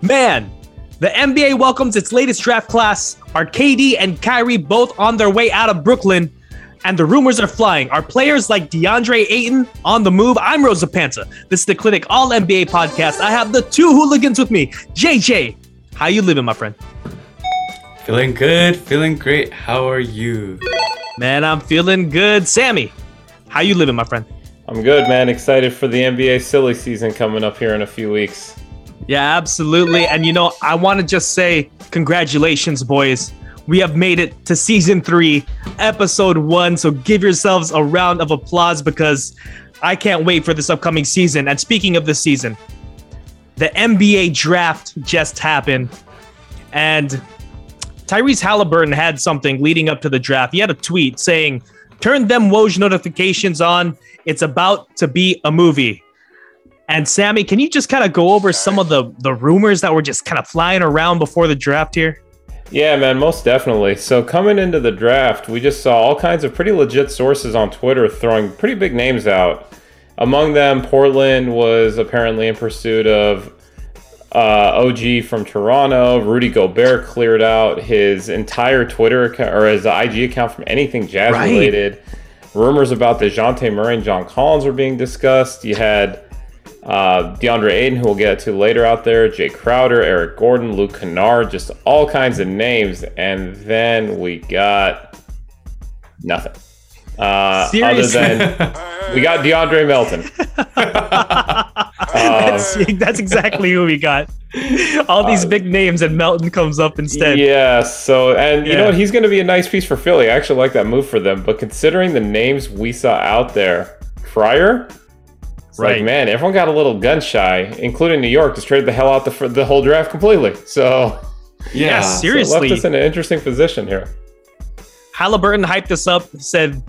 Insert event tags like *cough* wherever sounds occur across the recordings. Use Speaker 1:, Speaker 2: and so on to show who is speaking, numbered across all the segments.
Speaker 1: Man, the NBA welcomes its latest draft class. Are KD and Kyrie both on their way out of Brooklyn? And the rumors are flying. Are players like DeAndre Ayton on the move? I'm Rosa Panta. This is the Clinic All NBA podcast. I have the two hooligans with me. JJ, how you living, my friend?
Speaker 2: Feeling good, feeling great. How are you?
Speaker 1: Man, I'm feeling good. Sammy, how you living, my friend?
Speaker 3: I'm good, man. Excited for the NBA silly season coming up here in a few weeks.
Speaker 1: Yeah, absolutely. And you know, I want to just say congratulations, boys. We have made it to season three, episode one. So give yourselves a round of applause because I can't wait for this upcoming season. And speaking of the season, the NBA draft just happened. And Tyrese Halliburton had something leading up to the draft. He had a tweet saying, Turn them Woj notifications on. It's about to be a movie. And Sammy, can you just kind of go over some of the the rumors that were just kind of flying around before the draft here?
Speaker 3: Yeah, man, most definitely. So coming into the draft, we just saw all kinds of pretty legit sources on Twitter throwing pretty big names out. Among them, Portland was apparently in pursuit of uh, OG from Toronto. Rudy Gobert cleared out his entire Twitter account or his IG account from anything Jazz
Speaker 1: Right.
Speaker 3: related. Rumors about the Dejounte Murray and John Collins were being discussed. You had uh, DeAndre Ayton, who we'll get to later out there, Jae Crowder, Eric Gordon, Luke Kennard, just all kinds of names. And then we got nothing. Uh, other than we got DeAndre Melton. *laughs*
Speaker 1: that's, that's exactly who we got. All these big names, and Melton comes up instead.
Speaker 3: Yeah, so and you know what? He's going to be a nice piece for Philly. I actually like that move for them. But considering the names we saw out there prior, it's
Speaker 1: Right.
Speaker 3: like man, everyone got a little gun shy, including New York, just traded the hell out the the whole draft completely. So
Speaker 1: Yeah,
Speaker 3: so it
Speaker 1: seriously.
Speaker 3: left us in an interesting position here.
Speaker 1: Halliburton hyped us up, said,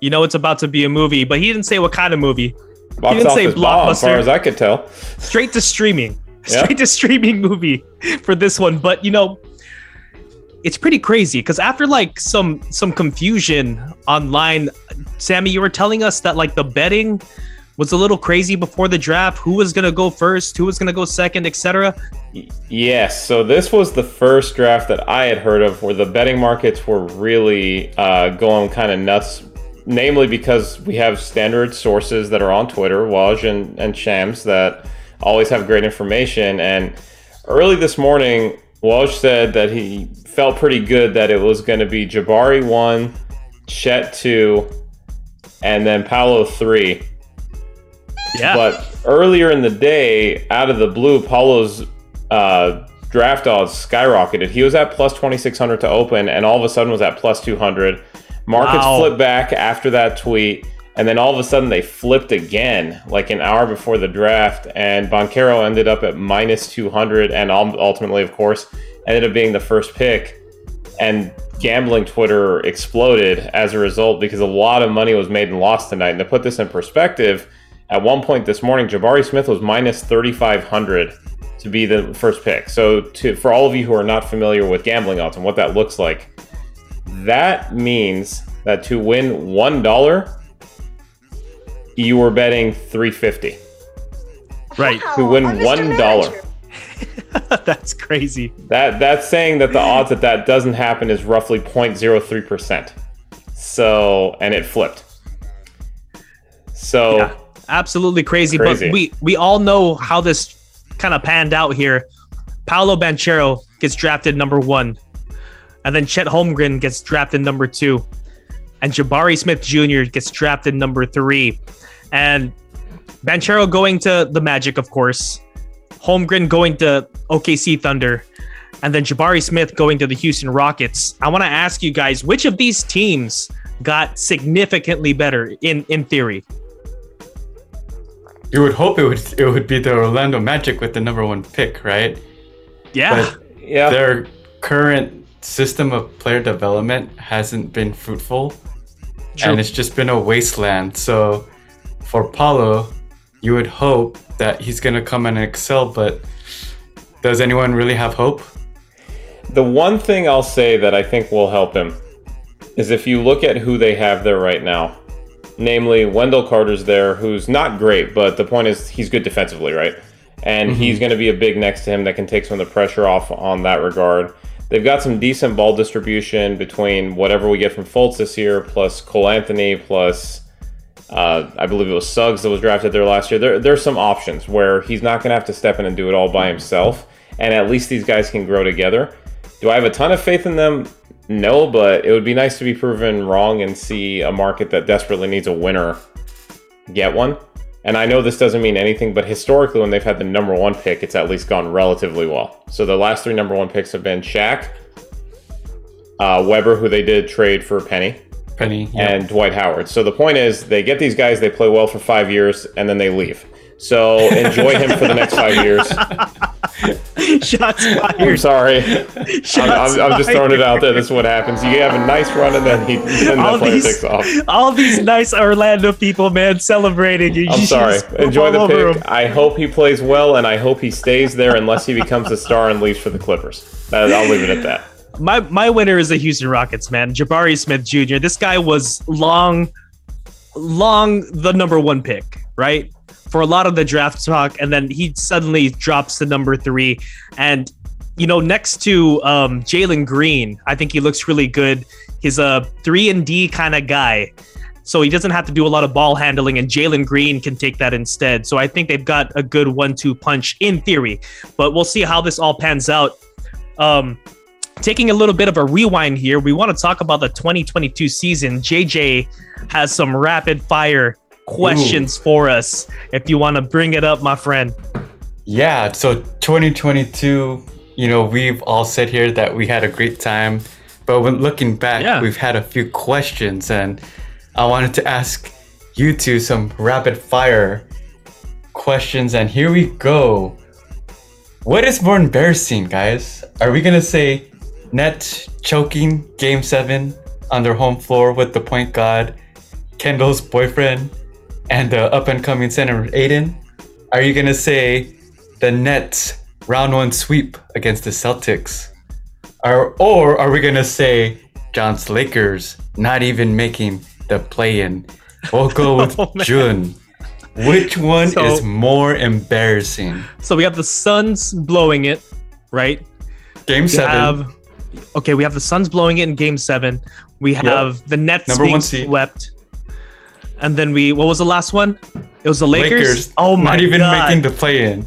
Speaker 1: "You know, it's about to be a movie," but he didn't say what kind of movie.
Speaker 3: Box
Speaker 1: didn't say
Speaker 3: office bomb, as far as I could tell.
Speaker 1: straight to streaming *laughs*
Speaker 3: Yeah.
Speaker 1: straight to streaming movie for this one but you know it's pretty crazy because after like some some confusion online sammy you were telling us that like the betting was a little crazy before the draft who was gonna go first who was gonna go second etc
Speaker 3: Yes, so this was the first draft that I had heard of where the betting markets were really uh, going kind of nuts. Namely, because we have standard sources that are on Twitter, Woj and, and Shams, that always have great information. And early this morning, Woj said that he felt pretty good that it was going to be Jabari 1, Chet 2, and then Paolo 3.
Speaker 1: Yeah
Speaker 3: But earlier in the day, out of the blue, Paolo's uh, draft odds skyrocketed. He was at plus 2,600 to open, and all of a sudden was at plus 200. Markets
Speaker 1: Wow.
Speaker 3: flipped back after that tweet, and then all of a sudden they flipped again, like an hour before the draft, and Banchero ended up at minus 200, and ultimately, of course, ended up being the first pick. And gambling Twitter exploded as a result because a lot of money was made and lost tonight. And to put this in perspective, at one point this morning, Jabari Smith was minus 3,500 to be the first pick. So, to, for all of you who are not familiar with gambling odds and what that looks like, that means that to win one dollar, you were betting 350.
Speaker 1: right
Speaker 3: To win one dollar. *laughs*
Speaker 1: That's crazy
Speaker 3: That that's saying that the odds that that doesn't happen is roughly 0.03 percent. So, and it flipped. So.
Speaker 1: yeah absolutely crazy,
Speaker 3: Crazy.
Speaker 1: but we we all know how this kind of panned out here. Paolo banchero gets drafted number one and then chet holmgren gets drafted number two and jabari smith jr gets drafted number three. And banchero going to the magic of course holmgren going to okc thunder and then jabari smith going to the houston rockets. I want to ask you guys which of these teams got significantly better in in theory
Speaker 2: You would hope it would it would be the Orlando Magic with the number one pick, right?
Speaker 1: yeah
Speaker 2: But
Speaker 3: Yeah.
Speaker 2: their current system of player development hasn't been fruitful,
Speaker 1: True.
Speaker 2: and it's just been a wasteland. So for Paolo, you would hope that he's gonna come and excel, but does anyone really have hope?
Speaker 3: The one thing I'll say that I think will help him is if you look at who they have there right now. Namely, Wendell Carter's there, who's not great, but the point is he's good defensively, right? and he's going to be a big next to him that can take some of the pressure off on that regard. They've got some decent ball distribution between whatever we get from Fultz this year, plus Cole Anthony, plus uh, I believe it was Suggs that was drafted there last year. There, there's some options where he's not going to have to step in and do it all by himself, and at least these guys can grow together. Do I have a ton of faith in them? No, but it would be nice to be proven wrong and see a market that desperately needs a winner get one. And I know this doesn't mean anything, but historically, when they've had the number one pick, it's at least gone relatively well. So the last three number one picks have been Shaq, uh, Webber, who they did trade for Penny,
Speaker 2: Penny. yeah.
Speaker 3: and Dwight Howard. So the point is, they get these guys, they play well for five years, and then they leave. So enjoy him for the next five years. *laughs* *laughs*
Speaker 1: Shots
Speaker 3: I'm
Speaker 1: fired.
Speaker 3: sorry.
Speaker 1: Shots *laughs*
Speaker 3: I'm, I'm, I'm just throwing it out there. This is what happens. You have a nice run, and then he then
Speaker 1: All
Speaker 3: that player
Speaker 1: these-
Speaker 3: takes off.
Speaker 1: All these nice Orlando people, man, celebrating. You
Speaker 3: I'm sorry. Enjoy the pick.
Speaker 1: 'em.
Speaker 3: I hope he plays well, and I hope he stays there unless he becomes a star and leaves for the Clippers. I'll leave it at that.
Speaker 1: My my winner is the Houston Rockets, man. Jabari Smith Jr. This guy was long, long the number one pick, right? For a lot of the draft talk, and then he suddenly drops to number three. And you know, next to um, Jalen Green, I think he looks really good. He's a three and D kind of guy. So he doesn't have to do a lot of ball handling, and Jalen Green can take that instead. So I think they've got a good one-two punch in theory, but we'll see how this all pans out. Um, taking a little bit of a rewind here, we want to talk about the 2022 season. JJ has some rapid fire questions for us. If you want to bring it up, my friend.
Speaker 2: Yeah, so 2022, you know, we've all said here that we had a great time, but when looking back,
Speaker 1: Yeah.
Speaker 2: we've had a few questions, and I wanted to ask you two some rapid fire questions, and here we go. What is more embarrassing, guys? Are we gonna say net choking Game 7 on their home floor with the point guard, Kendall's boyfriend, and the up and coming center Ayton? Are you gonna say the Nets round one sweep against the Celtics? Or, or are we gonna say John's Lakers not even making the play in? We'll go *laughs* with
Speaker 1: Oh.
Speaker 2: June. Which one
Speaker 1: So-
Speaker 2: is more embarrassing?
Speaker 1: So we have the Suns blowing it, right?
Speaker 2: Game
Speaker 1: We
Speaker 2: seven.
Speaker 1: have okay, we have the Suns blowing it in Game Seven. We have the Nets
Speaker 2: Number
Speaker 1: being swept, and then we what was the last one? It was the Lakers. oh my god.
Speaker 2: not even
Speaker 1: god!
Speaker 2: making the play in.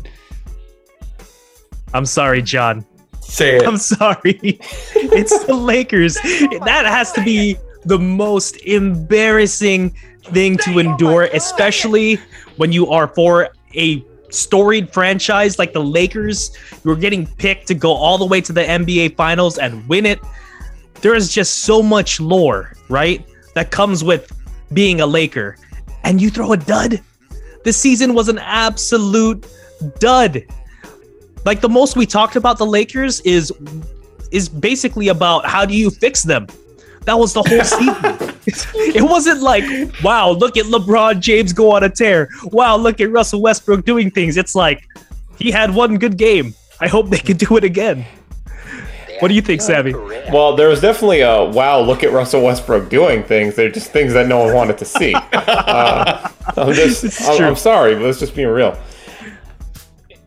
Speaker 1: I'm sorry, John.
Speaker 2: Say it.
Speaker 1: I'm sorry. *laughs* it's the Lakers. That has to be the most embarrassing thing to endure, especially when you are for a storied franchise like the Lakers. You're getting picked to go all the way to the NBA Finals and win it. There is just so much lore, right? That comes with being a Laker. And you throw a dud. This season was an absolute dud like the most we talked about the Lakers is is basically about how do you fix them. That was the whole season. *laughs* it wasn't like, wow, look at LeBron James go on a tear. Wow, look at Russell Westbrook doing things. It's like he had one good game. I hope they can do it again. What do you think, Savvy?
Speaker 3: Well, there was definitely a wow. Look at Russell Westbrook doing things. They're just things that no one wanted to see. *laughs* Uh, I'm just, I'm. I'm sorry, but let's just being real.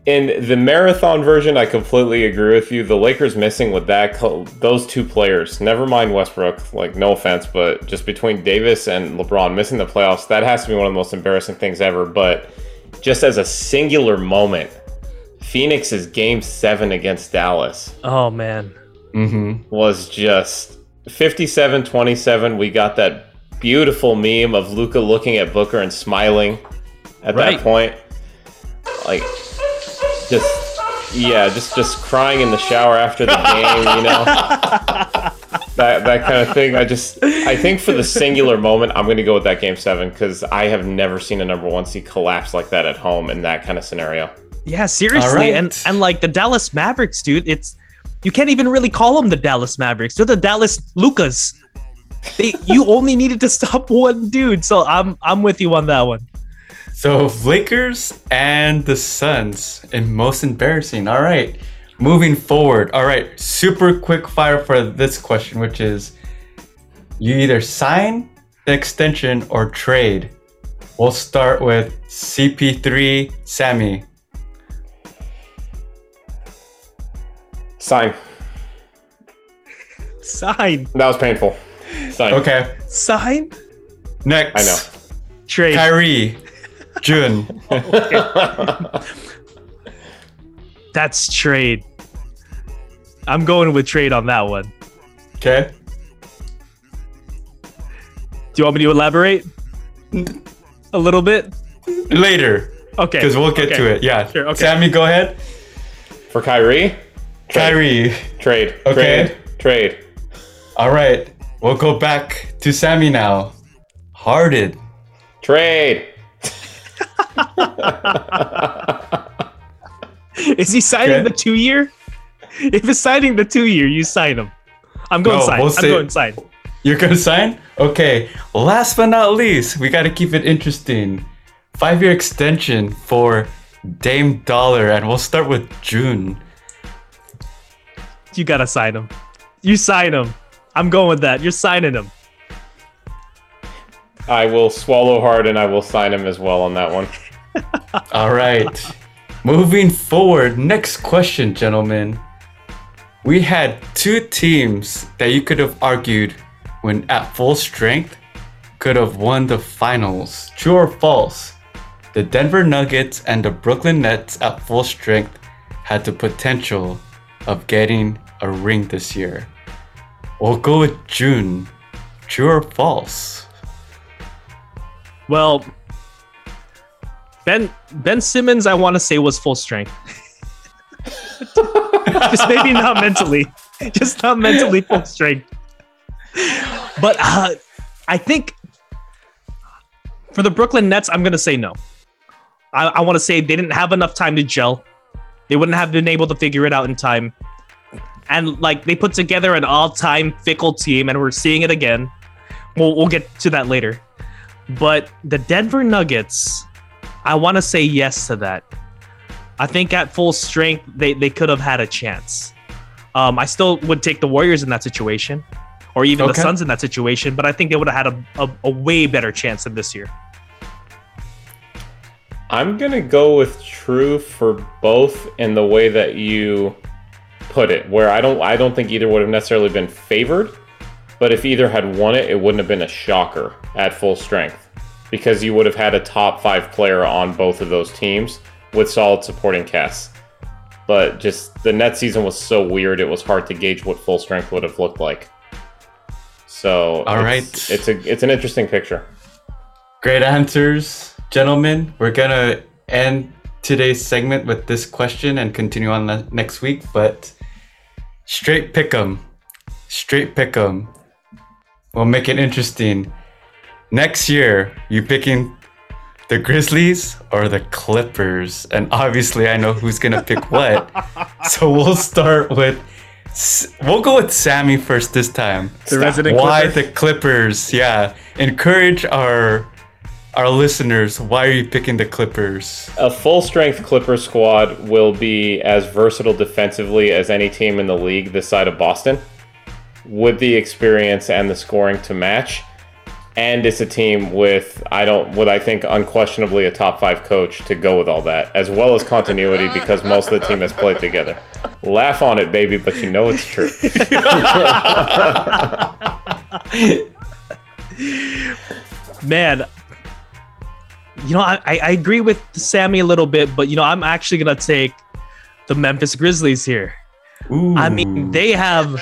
Speaker 3: In the marathon version, I completely agree with you. The Lakers missing with that those two players. Never mind Westbrook. Like no offense, but just between Davis and LeBron missing the playoffs, that has to be one of the most embarrassing things ever. But just as a singular moment, Phoenix's Game Seven against Dallas
Speaker 1: Oh man.
Speaker 2: Mm-hmm.
Speaker 3: was just 57 27. We got that beautiful meme of Luka looking at Booker and smiling at
Speaker 1: Right.
Speaker 3: that point. Like, just, yeah, just just crying in the shower after the game, you know? *laughs* That, that kind of thing. I just, I think for the singular moment, I'm going to go with that game seven because I have never seen a number one seed collapse like that at home in that kind of scenario.
Speaker 1: Yeah, seriously.
Speaker 2: All right.
Speaker 1: And and like the Dallas Mavericks, dude, it's you can't even really call them the Dallas Mavericks. They're the Dallas Lucas. They you *laughs* only needed to stop one dude. So I'm I'm with you on that one.
Speaker 2: So Lakers and the Suns, and most embarrassing. All right, moving forward. All right, super quick fire for this question, which is: you either sign the extension or trade. We'll start with CP3, Sammy.
Speaker 3: Sign.
Speaker 1: Sign.
Speaker 3: That was painful. Sign.
Speaker 2: Okay.
Speaker 1: Sign.
Speaker 2: Next.
Speaker 3: I know.
Speaker 1: Trade.
Speaker 2: Kyrie. June. *laughs*
Speaker 1: That's trade. I'm going with trade on that one.
Speaker 2: Okay.
Speaker 1: Do you want me to elaborate? A little bit?
Speaker 2: Later.
Speaker 1: Okay.
Speaker 2: Because we'll get
Speaker 1: okay.
Speaker 2: to it. Yeah.
Speaker 1: Sure, okay.
Speaker 2: Sammy, go ahead.
Speaker 3: For Kyrie. Trade.
Speaker 2: Kyrie.
Speaker 3: Trade.
Speaker 2: Okay.
Speaker 3: Trade. Trade.
Speaker 2: All right. We'll go back to Sammy now. Hearted.
Speaker 3: Trade. *laughs*
Speaker 1: Is he signing
Speaker 2: Okay.
Speaker 1: the two year? *laughs* If he's signing the two year, you sign him. I'm going
Speaker 2: No,
Speaker 1: sign.
Speaker 2: we'll
Speaker 1: I'm
Speaker 2: say-
Speaker 1: going sign.
Speaker 2: You're gonna sign? Okay. Last but not least, we gotta keep it interesting. Five year extension for Dame Dollar, and we'll start with June.
Speaker 1: You gotta sign him. You sign him. I'm going with that. You're signing him.
Speaker 3: I will swallow hard and I will sign him as well on that one. *laughs*
Speaker 2: All right. Moving forward, next question, gentlemen. We had two teams that you could have argued, when at full strength, could have won the finals. True or false? The Denver Nuggets and the Brooklyn Nets at full strength had the potential of getting a ring this year. We'll go with June. True or false?
Speaker 1: Well, Ben Ben Simmons, I want to say was full strength. *laughs* Just maybe not mentally. Just not mentally full strength. But uh, I think for the Brooklyn Nets, I'm gonna say no. I, I want to say they didn't have enough time to gel. They wouldn't have been able to figure it out in time. And like they put together an all-time fickle team, and we're seeing it again. We'll, we'll get to that later. But the Denver Nuggets, I want to say yes to that. I think at full strength, they, they could have had a chance. Um, I still would take the Warriors in that situation, or even the
Speaker 2: Okay.
Speaker 1: Suns in that situation, but I think they would have had a, a, a way better chance than this year.
Speaker 3: I'm gonna go with true for both in the way that you put it, where I don't I don't think either would have necessarily been favored, but if either had won it, it wouldn't have been a shocker at full strength. Because you would have had a top five player on both of those teams with solid supporting casts. But just the net season was so weird it was hard to gauge what full strength would have looked like. So
Speaker 2: All
Speaker 3: it's,
Speaker 2: right.
Speaker 3: it's a it's an interesting picture.
Speaker 2: Great answers, gentlemen. We're gonna end today's segment with this question and continue on the next week. But straight pick 'em, straight pick 'em. We'll make it interesting. Next year, you picking the Grizzlies or the Clippers? And obviously, I know who's gonna pick what. *laughs* so we'll start with. We'll go with Sammy first this time.
Speaker 1: The resident
Speaker 2: Why
Speaker 1: Clipper?
Speaker 2: the Clippers? Yeah, encourage our our listeners. Why are you picking the Clippers?
Speaker 3: A full strength Clipper squad will be as versatile defensively as any team in the league this side of Boston, with the experience and the scoring to match. And it's a team with I don't what I think unquestionably a top five coach to go with all that, as well as continuity because most of the team has played together. Laugh on it, baby, but you know it's true. *laughs*
Speaker 1: Man, you know, I, I agree with Sammy a little bit, but you know, I'm actually gonna take the Memphis Grizzlies here.
Speaker 2: Ooh.
Speaker 1: I mean, they have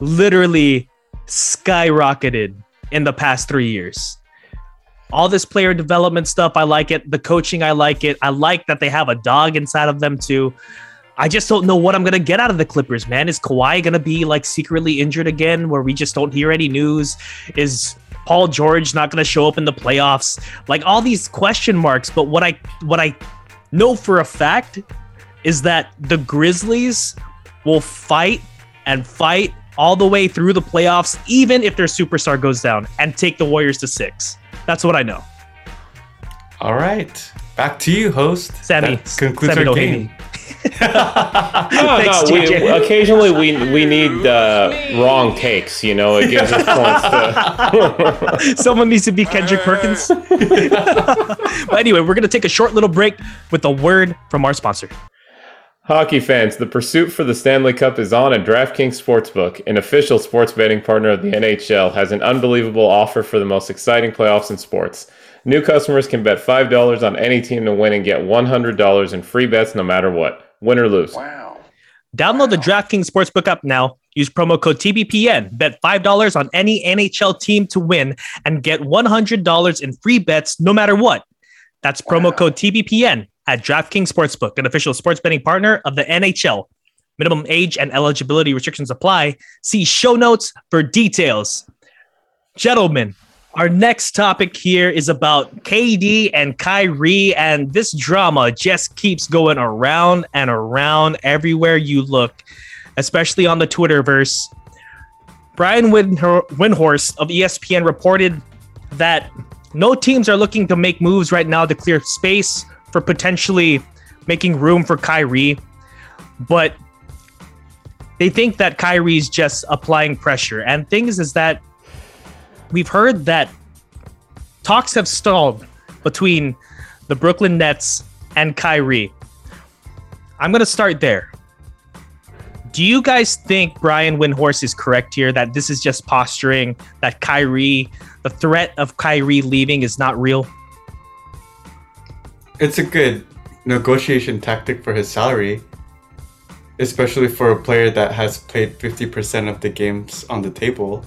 Speaker 1: literally skyrocketed in the past three years. All this player development stuff, I like it. The coaching, I like it. I like that they have a dog inside of them too. I just don't know what I'm gonna get out of the Clippers, man. Is Kawhi gonna be like secretly injured again, where we just don't hear any news? Is Paul George not gonna show up in the playoffs? Like all these question marks. But what I what I know for a fact is that the Grizzlies will fight and fight all the way through the playoffs, even if their superstar goes down, and take the Warriors to six. That's what I know.
Speaker 2: All right, back to you, host.
Speaker 1: Sammy,
Speaker 2: That concludes
Speaker 1: Sammy
Speaker 2: our game.
Speaker 1: Me.
Speaker 3: No,
Speaker 1: Thanks,
Speaker 3: no, we, occasionally we we need uh, wrong takes. You know, it gives us points to. *laughs*
Speaker 1: Someone needs to be Kendrick Perkins. *laughs* but anyway, we're going to take a short little break with a word from our sponsor.
Speaker 3: Hockey fans, the pursuit for the Stanley Cup is on, and DraftKings Sportsbook, an official sports betting partner of the NHL, has an unbelievable offer for the most exciting playoffs in sports. New customers can bet $5 on any team to win and get $100 in free bets no matter what, win or lose. Wow.
Speaker 1: Download the DraftKings Sportsbook app now. Use promo code TBPN. Bet $5 on any NHL team to win and get $100 in free bets no matter what. That's promo code TBPN at DraftKings Sportsbook, an official sports betting partner of the NHL. Minimum age and eligibility restrictions apply. See show notes for details. Gentlemen, our next topic here is about KD and Kyrie, and this drama just keeps going around and around everywhere you look, especially on the Twitterverse. Brian Windhor- Windhorst of ESPN reported that no teams are looking to make moves right now to clear space for potentially making room for Kyrie, but they think that Kyrie's just applying pressure. And things is that we've heard that talks have stalled between the Brooklyn Nets and Kyrie. I'm going to start there. Do you guys think Brian Windhorst is correct here that this is just posturing, that Kyrie, the threat of Kyrie leaving is not real?
Speaker 2: It's a good negotiation tactic for his salary, especially for a player that has played 50% of the games on the table.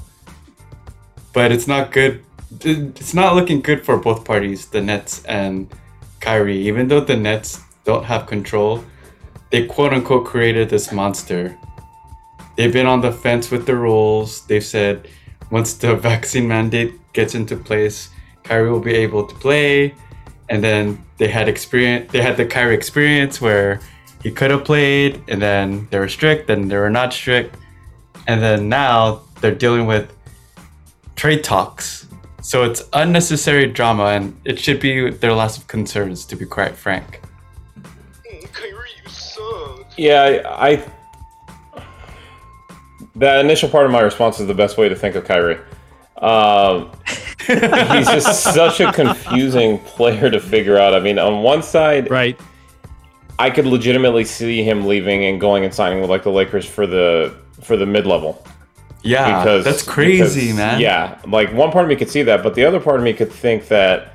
Speaker 2: But it's not good. It's not looking good for both parties, the Nets and Kyrie. Even though the Nets don't have control, they quote unquote created this monster. They've been on the fence with the rules. They've said once the *laughs* vaccine mandate gets into place, Kyrie will be able to play. And then they had experience. They had the Kyrie experience where he could have played, and then they were strict, and they were not strict, and then now they're dealing with trade talks. So it's unnecessary drama, and it should be their last of concerns, to be quite frank.
Speaker 4: Kyrie, you suck.
Speaker 3: Yeah, I, I. That initial part of my response is the best way to think of Kyrie. Um, *laughs* he's just such a confusing player to figure out. I mean, on one side,
Speaker 1: Right.
Speaker 3: I could legitimately see him leaving and going and signing with like the Lakers for the for the mid level.
Speaker 2: Yeah,
Speaker 3: because
Speaker 2: that's crazy,
Speaker 3: because-
Speaker 2: man.
Speaker 3: Yeah, like one part of me could see that, but the other part of me could think that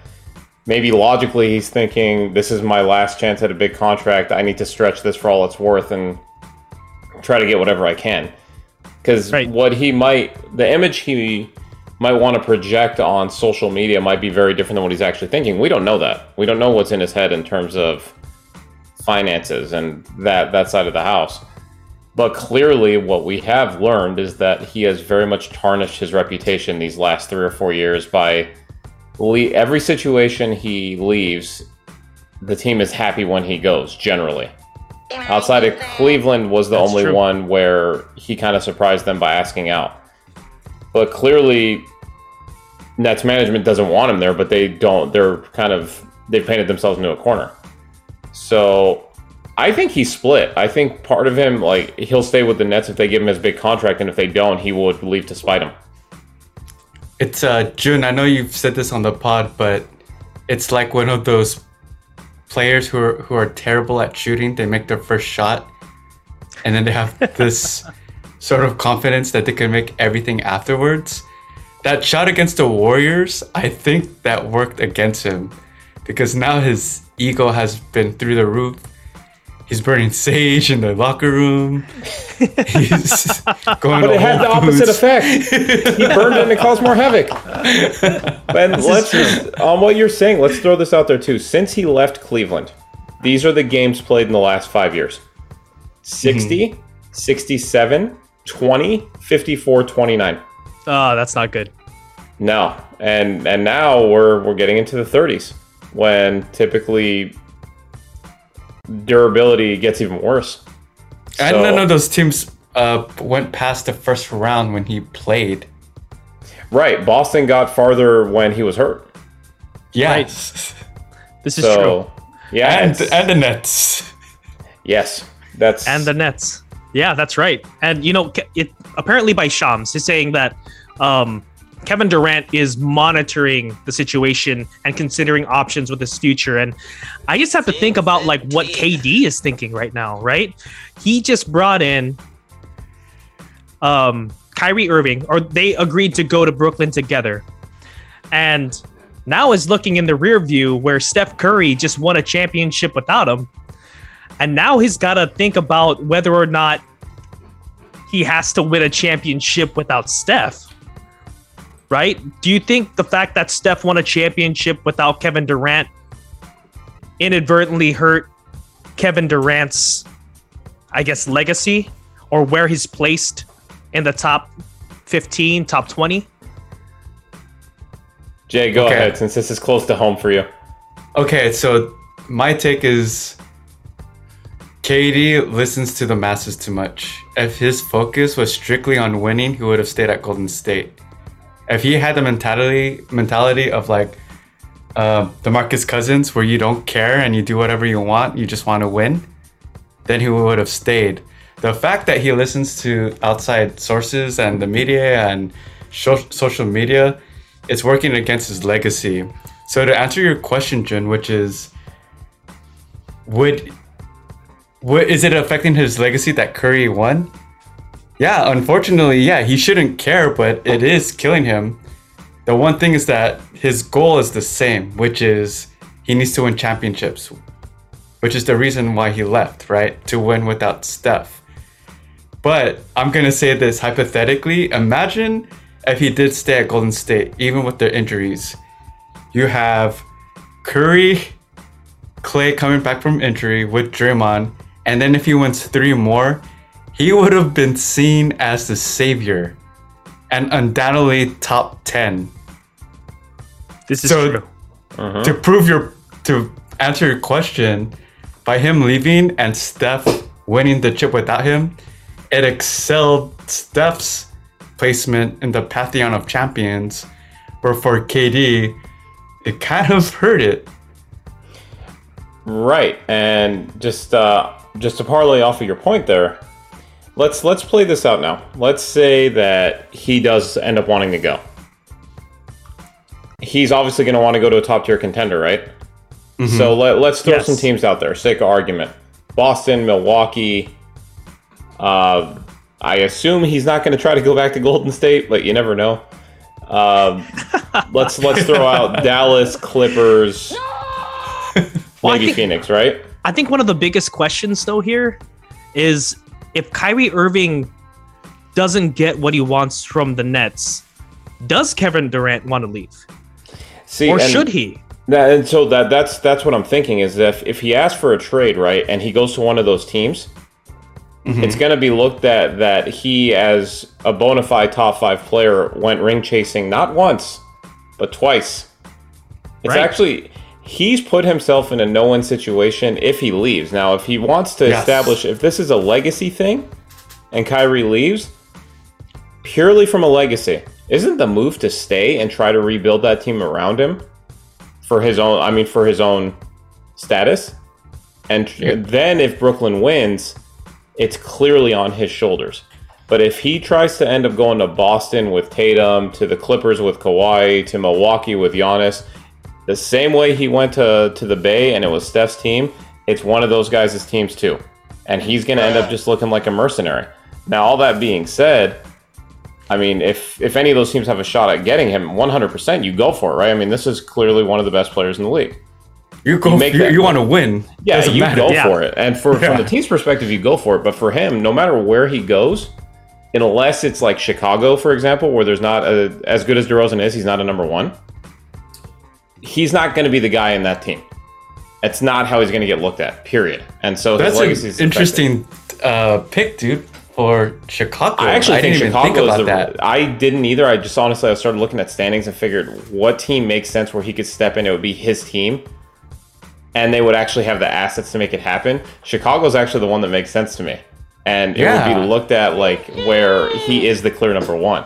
Speaker 3: maybe logically he's thinking this is my last chance at a big contract. I need to stretch this for all it's worth and try to get whatever I can. Because
Speaker 1: Right.
Speaker 3: what he might, the image he might want to project on social media might be very different than what he's actually thinking. We don't know that. We don't know what's in his head in terms of finances and that that side of the house. But clearly, what we have learned is that he has very much tarnished his reputation these last three or four years by le- every situation he leaves, the team is happy when he goes, generally. Outside of Cleveland was the
Speaker 1: That's
Speaker 3: only
Speaker 1: true.
Speaker 3: one where he kind of surprised them by asking out. But clearly, Nets management doesn't want him there, but they don't. They're kind of they've painted themselves into a corner. So I think he's split. I think part of him, like he'll stay with the Nets if they give him his big contract, and if they don't, he would leave to spite him.
Speaker 2: It's uh June. I know you've said this on the pod, but it's like one of those players who are who are terrible at shooting. They make their first shot, and then they have *laughs* this sort of confidence that they can make everything afterwards. That shot against the Warriors, I think that worked against him because now his ego has been through the roof. He's burning sage in the locker room. He's *laughs* going
Speaker 3: But
Speaker 2: to
Speaker 3: it had the opposite
Speaker 2: Foods.
Speaker 3: effect. he burned it and it caused more havoc. And let's just, on what you're saying, let's throw this out there too. Since he left Cleveland, these are the games played in the last five years 60, mm-hmm. 67, 20, 54, 29.
Speaker 1: Oh, that's not good.
Speaker 3: No, and and now we're we're getting into the 30s when typically durability gets even worse.
Speaker 2: And
Speaker 3: So-
Speaker 2: none of those teams uh, went past the first round when he played.
Speaker 3: Right, Boston got farther when he was hurt.
Speaker 2: Yes. *laughs*
Speaker 1: This is true.
Speaker 3: Yeah,
Speaker 2: And, and the Nets.
Speaker 3: yes, that's
Speaker 1: and the Nets. Yeah, that's right. And you know, it apparently by Shams, he's saying that um, Kevin Durant is monitoring the situation and considering options with his future. And I just have to think about like what KD is thinking right now, right? He just brought in um Kyrie Irving, or they agreed to go to Brooklyn together. And now is looking in the rear view where Steph Curry just won a championship without him. And now he's got to think about whether or not he has to win a championship without Steph. Right? Do you think the fact that Steph won a championship without Kevin Durant inadvertently hurt Kevin Durant's, I guess, legacy or where he's placed in the top 15, top 20?
Speaker 3: Jay, go
Speaker 2: Okay.
Speaker 3: ahead since this is close to home for you.
Speaker 2: Okay, so my take is KD listens to the masses too much. If his focus was strictly on winning, he would have stayed at Golden State. If he had the mentality mentality of like uh, Marcus Cousins, where you don't care and you do whatever you want, you just want to win, then he would have stayed. The fact that he listens to outside sources and the media and sho- social media, it's working against his legacy. So to answer your question, Jun, which is, would, would is it affecting his legacy that Curry won? Yeah, unfortunately, yeah, he shouldn't care, but it is killing him. The one thing is that his goal is the same, which is he needs to win championships, which is the reason why he left, right? To win without Steph. But I'm gonna say this hypothetically. Imagine if he did stay at Golden State, even with their injuries. You have Curry, Clay coming back from injury with Draymond, and then if he wins three more, he would have been seen as the savior and undoubtedly top 10
Speaker 1: This is
Speaker 2: So-
Speaker 1: true.
Speaker 2: to prove your to answer your question by him leaving and Steph winning the chip without him, it excelled Steph's placement in the pantheon of champions. Where for KD, it kind of hurt it.
Speaker 3: Right, and just uh, just to parlay off of your point there, let's let's play this out now. Let's say that he does end up wanting to go. He's obviously going to want to go to a top tier contender, right? So let, let's throw
Speaker 1: Yes.
Speaker 3: some teams out there, sake of argument. Boston, Milwaukee. Uh, I assume he's not going to try to go back to Golden State, but you never know. Um, let's let's throw out *laughs* Dallas, Clippers,
Speaker 1: Well, I
Speaker 3: maybe
Speaker 1: think-
Speaker 3: Phoenix, right?
Speaker 1: I think one of the biggest questions though here is if Kyrie Irving doesn't get what he wants from the Nets, does Kevin Durant want to leave?
Speaker 3: See,
Speaker 1: Or
Speaker 3: and
Speaker 1: should he?
Speaker 3: that- and so that that's that's what I'm thinking is if, if he asks for a trade, right, and he goes to one of those teams, mm-hmm. it's going to be looked at that he, as a bona fide top five player, went ring chasing not once, but twice. It's
Speaker 1: Right.
Speaker 3: actually he's put himself in a no-win situation if he leaves. Now, if he wants to
Speaker 2: Yes.
Speaker 3: establish if this is a legacy thing, and Kyrie leaves, purely from a legacy, isn't the move to stay and try to rebuild that team around him for his own? I mean, for his own status, and then if Brooklyn wins, it's clearly on his shoulders. But if he tries to end up going to Boston with Tatum, to the Clippers with Kawhi, to Milwaukee with Giannis, the same way he went to, to the Bay and it was Steph's team, it's one of those guys' teams too. And he's going to end up just looking like a mercenary. Now, all that being said, I mean, if if any of those teams have a shot at getting him, 100%, you go for it, right? I mean, this is clearly one of the best players in the league.
Speaker 2: You go.
Speaker 3: You make
Speaker 2: You, you want to win.
Speaker 3: Yeah,
Speaker 2: Doesn't
Speaker 3: you
Speaker 2: matter.
Speaker 3: go
Speaker 1: Yeah.
Speaker 3: for it. And for from the team's perspective, you go for it. But for him, no matter where he goes, unless it's like Chicago, for example, where there's not a, as good as DeRozan is, he's not a number one. He's not going to be the guy in that team. It's not how he's going to get looked at. Period. And so
Speaker 2: That's an interesting uh, pick, dude, for Chicago.
Speaker 3: I actually think
Speaker 2: didn't even
Speaker 3: Chicago
Speaker 2: think about
Speaker 3: is the.
Speaker 2: that.
Speaker 3: I didn't either. I just honestly I started looking at standings and figured what team makes sense where he could step in. It would be his team, and they would actually have the assets to make it happen. Chicago's actually the one that makes sense to me, and it would be looked at like where he is the clear number one.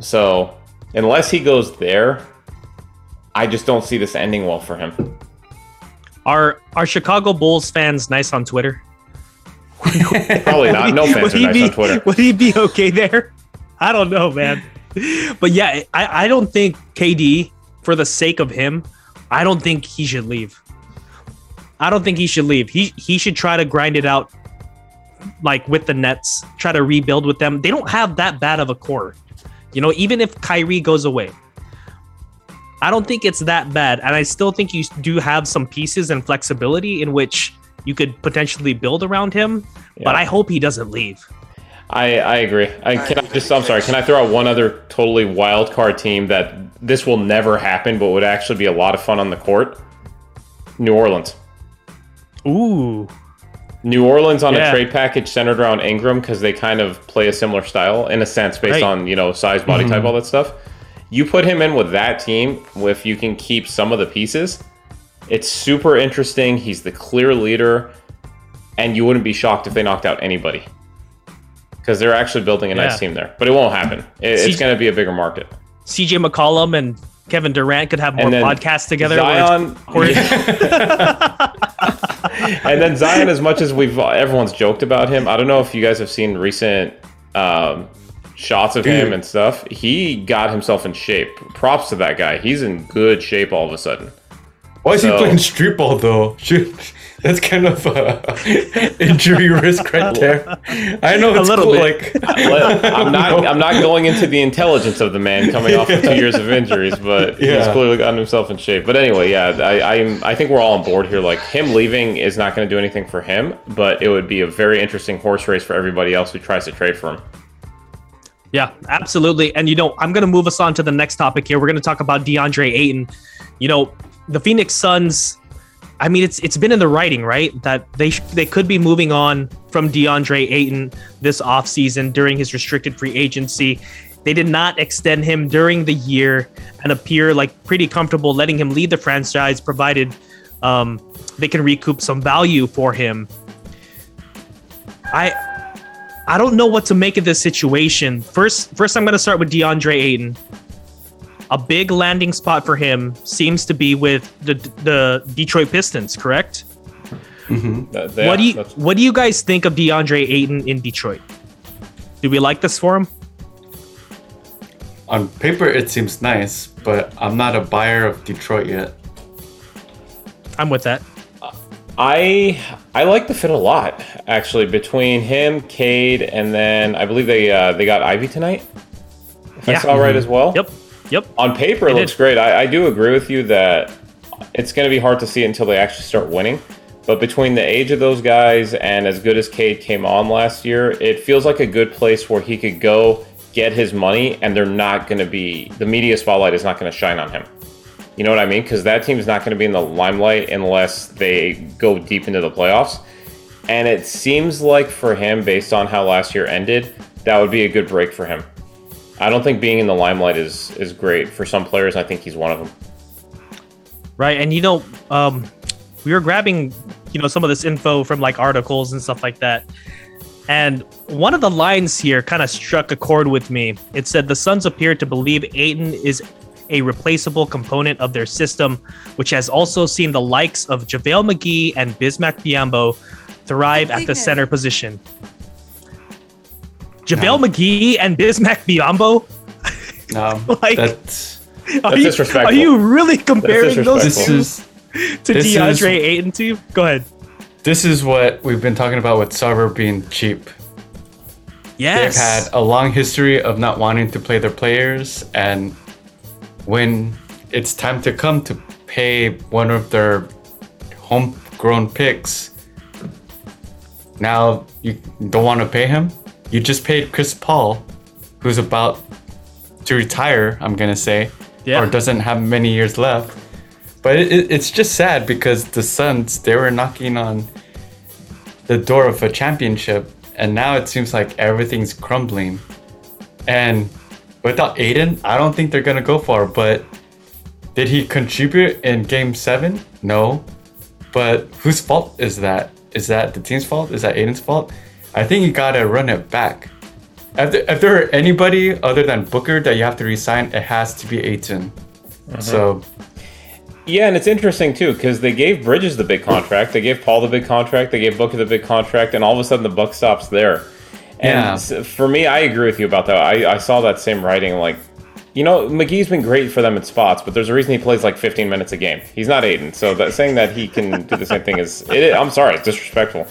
Speaker 3: So unless he goes there, I just don't see this ending well for him.
Speaker 1: Are are Chicago Bulls fans nice on Twitter? *laughs*
Speaker 3: Probably not. No
Speaker 1: Would
Speaker 3: fans are nice
Speaker 1: be,
Speaker 3: on Twitter.
Speaker 1: Would he be okay there? I don't know, man. but yeah, I, I don't think KD, for the sake of him, I don't think he should leave. I don't think he should leave. He he should try to grind it out like with the Nets, try to rebuild with them. They don't have that bad of a core. You know, even if Kyrie goes away. I don't think it's that bad. And I still think you do have some pieces and flexibility in which you could potentially build around him. But I hope he doesn't leave.
Speaker 3: I, I agree. I can I just I'm sorry. Can I throw out one other totally wild card team that this will never happen, but would actually be a lot of fun on the court? New Orleans.
Speaker 1: Ooh.
Speaker 3: New Orleans on
Speaker 1: Yeah.
Speaker 3: a trade package centered around Ingram because they kind of play a similar style in a sense based
Speaker 1: Right.
Speaker 3: on you know size, body type, mm-hmm. all that stuff. You put him in with that team, if you can keep some of the pieces, it's super interesting. He's the clear leader, and you wouldn't be shocked if they knocked out anybody because they're actually building a
Speaker 1: Yeah.
Speaker 3: nice team there. But it won't happen. It,
Speaker 1: See-
Speaker 3: it's going to be a bigger market.
Speaker 1: CJ McCollum and Kevin Durant could have more podcasts together.
Speaker 3: Zion, *laughs* and then Zion, as much as we've everyone's joked about him, I don't know if you guys have seen recent um, shots of him and stuff. He got himself in shape. Props to that guy. He's in good shape all of a sudden.
Speaker 2: Why is
Speaker 3: So-
Speaker 2: he playing street ball though? *laughs* That's kind of uh, *laughs* injury *laughs* risk right there. I know it's a
Speaker 1: little
Speaker 2: cool,
Speaker 1: bit.
Speaker 2: like
Speaker 3: I'm not. I'm not going into the intelligence of the man coming off of two years of injuries, but he's clearly gotten himself in shape. But anyway, yeah, I, I'm. I think we're all on board here. Like him leaving is not going to do anything for him, but it would be a very interesting horse race for everybody else who tries to trade for him.
Speaker 1: Yeah, absolutely. And you know, I'm going to move us on to the next topic here. We're going to talk about DeAndre Ayton. You know, the Phoenix Suns. I mean, it's it's been in the writing, right? That they sh- they could be moving on from DeAndre Ayton this offseason during his restricted free agency. They did not extend him during the year and appear like pretty comfortable letting him lead the franchise, provided um, they can recoup some value for him. I I don't know what to make of this situation. First, first I'm going to start with DeAndre Ayton. A big landing spot for him seems to be with the the Detroit Pistons, correct? Mm-hmm.
Speaker 3: Uh, that-
Speaker 1: what do you
Speaker 3: that's-
Speaker 1: what do you guys think of DeAndre Ayton in Detroit? Do we like this for him?
Speaker 2: on paper it seems nice, but I'm not a buyer of Detroit yet.
Speaker 1: I'm with that.
Speaker 3: I I like the fit a lot actually between him, Cade, and then I believe they uh, they got Ivey tonight. If I
Speaker 1: Yeah.
Speaker 3: saw right as well.
Speaker 1: Yep. Yep.
Speaker 3: On paper, it looks
Speaker 1: did.
Speaker 3: great. I, I do agree with you that it's going to be hard to see it until they actually start winning. But between the age of those guys and as good as Cade came on last year, it feels like a good place where he could go get his money, and they're not going to be the media spotlight is not going to shine on him. You know what I mean? Because that team is not going to be in the limelight unless they go deep into the playoffs. And it seems like for him, based on how last year ended, that would be a good break for him. I don't think being in the limelight is is great for some players. I think he's one of them.
Speaker 1: Right. And you know, um, we were grabbing, you know, some of this info from like articles and stuff like that. And one of the lines here kind of struck a chord with me. It said the Suns appear to believe Ayton is a replaceable component of their system, which has also seen the likes of JaVale McGee and Bismack Biyombo thrive at the center position. JaVale McGee and Bismack Biyombo? *laughs*
Speaker 2: Um, *laughs*
Speaker 1: Like-
Speaker 2: that's
Speaker 1: Are you, are you really comparing those
Speaker 2: this
Speaker 1: two
Speaker 2: is
Speaker 1: to
Speaker 2: this
Speaker 1: DeAndre
Speaker 2: is-
Speaker 1: Ayton to? Go ahead.
Speaker 2: this is what we've been talking about with Sarver being cheap.
Speaker 1: Yes.
Speaker 2: They've had a long history of not wanting to play their players, and when it's time to come to pay one of their homegrown picks, now you don't want to pay him. You just paid Chris Paul, who's about to retire. I'm gonna say,
Speaker 1: Yeah.
Speaker 2: or doesn't have many years left. But it, it's just sad because the Suns they were knocking on the door of a championship, and now it seems like everything's crumbling. And without Ayton, I don't think they're gonna go far. But did he contribute in Game Seven? No. But whose fault is that? Is that the team's fault? Is that Ayton's fault? I think you gotta run it back. If there, if there are anybody other than Booker that you have to resign, it has to be Ayton. Mm-hmm. So
Speaker 3: Yeah, and it's interesting too because they gave Bridges the big contract, they gave Paul the big contract, they gave Booker the big contract, and all of a sudden the buck stops there. And
Speaker 2: Yeah.
Speaker 3: for me, I agree with you about that. I, I saw that same writing. Like, you know, McGee's been great for them in spots, but there's a reason he plays like 15 minutes a game. He's not Ayton, so that saying that he can do the same thing is, *laughs* it, I'm sorry, it's disrespectful.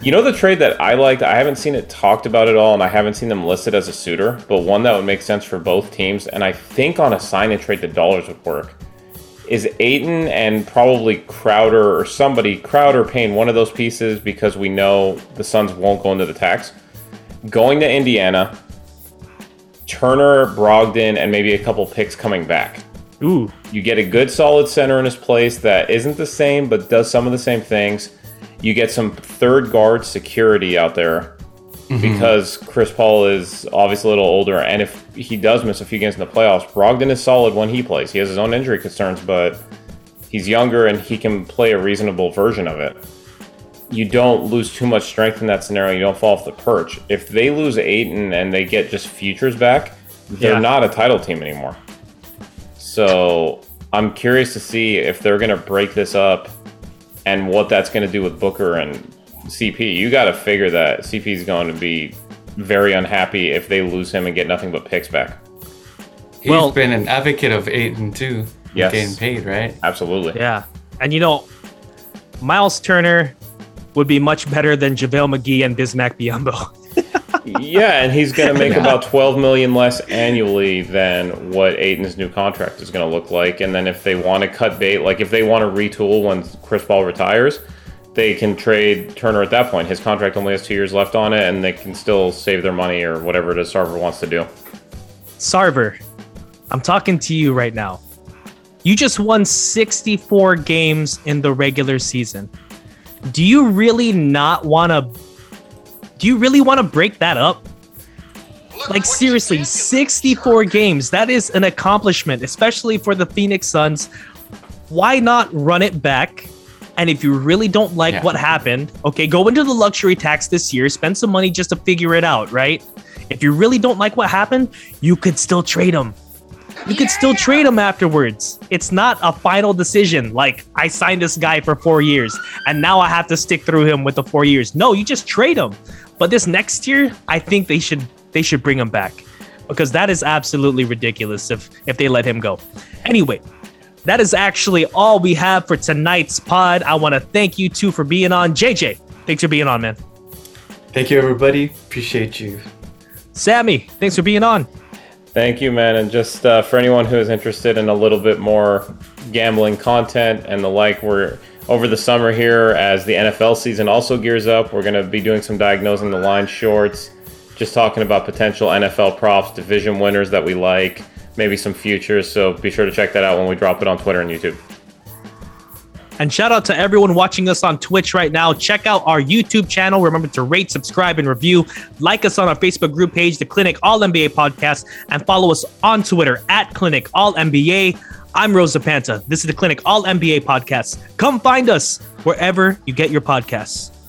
Speaker 3: You know the trade that I liked? I haven't seen it talked about at all, and I haven't seen them listed as a suitor, but one that would make sense for both teams, and I think on a sign and trade the dollars would work. Is Ayton and probably Crowder or somebody, Crowder paying one of those pieces because we know the Suns won't go into the tax. Going to Indiana, Turner, Brogdon, and maybe a couple picks coming back.
Speaker 1: Ooh,
Speaker 3: You get a good solid center in his place that isn't the same but does some of the same things. You get some third guard security out there mm-hmm. because Chris Paul is obviously a little older, and if he does miss a few games in the playoffs, Brogdon is solid when he plays. He has his own injury concerns, but he's younger and he can play a reasonable version of it. You don't lose too much strength in that scenario. You don't fall off the perch. If they lose Ayton and they get just futures back, they're
Speaker 1: Yeah.
Speaker 3: not a title team anymore. So I'm curious to see if they're going to break this up and what that's going to do with Booker and CP. You got to figure that CP is going to be very unhappy if they lose him and get nothing but picks back.
Speaker 2: He's
Speaker 1: Well-
Speaker 2: been an advocate of Ayton too.
Speaker 3: Yes.
Speaker 2: Getting paid, right?
Speaker 3: Absolutely.
Speaker 1: yeah. And you know, Miles Turner would be much better than JaVale McGee and Bismack Biyombo. *laughs*
Speaker 3: yeah, and he's going to make about 12 million less annually than what Ayton's new contract is going to look like. And then if they want to cut bait, like if they want to retool when Chris Paul retires, they can trade Turner at that point. His contract only has two years left on it, and they can still save their money or whatever it is Sarver wants to do.
Speaker 1: Sarver, I'm talking to you right now. You just won 64 games in the regular season. Do you really not want to? Do you really want to break that up?
Speaker 4: Look
Speaker 1: Like seriously, 64 games. That is an accomplishment, especially for the Phoenix Suns. Why not run it back? And if you really don't like
Speaker 2: Yeah.
Speaker 1: what happened, okay, go into the luxury tax this year, spend some money just to figure it out, right? If you really don't like what happened, you could still trade him. You could still trade him afterwards. It's not a final decision. Like I signed this guy for four years, and now I have to stick through him with the four years. No, you just trade him. But this next year, I think they should they should bring him back because that is absolutely ridiculous if if they let him go. Anyway, that is actually all we have for tonight's pod. I want to thank you two for being on. JJ, thanks for being on, man.
Speaker 2: Thank you, everybody. Appreciate you.
Speaker 1: Sammy, thanks for being on.
Speaker 3: Thank you, man. And just uh, for anyone who is interested in a little bit more gambling content and the like, we're over the summer here as the NFL season also gears up. We're going to be doing some diagnosing the line shorts, just talking about potential NFL props, division winners that we like, maybe some futures. So be sure to check that out when we drop it on Twitter and YouTube.
Speaker 1: And shout out to everyone watching us on Twitch right now. Check out our YouTube channel. Remember to rate, subscribe, and review. Like us on our Facebook group page, the Clinic All NBA Podcast, and follow us on Twitter at Clinic All NBA. I'm Rosa Panta. This is the Clinic All NBA Podcast. Come find us wherever you get your podcasts.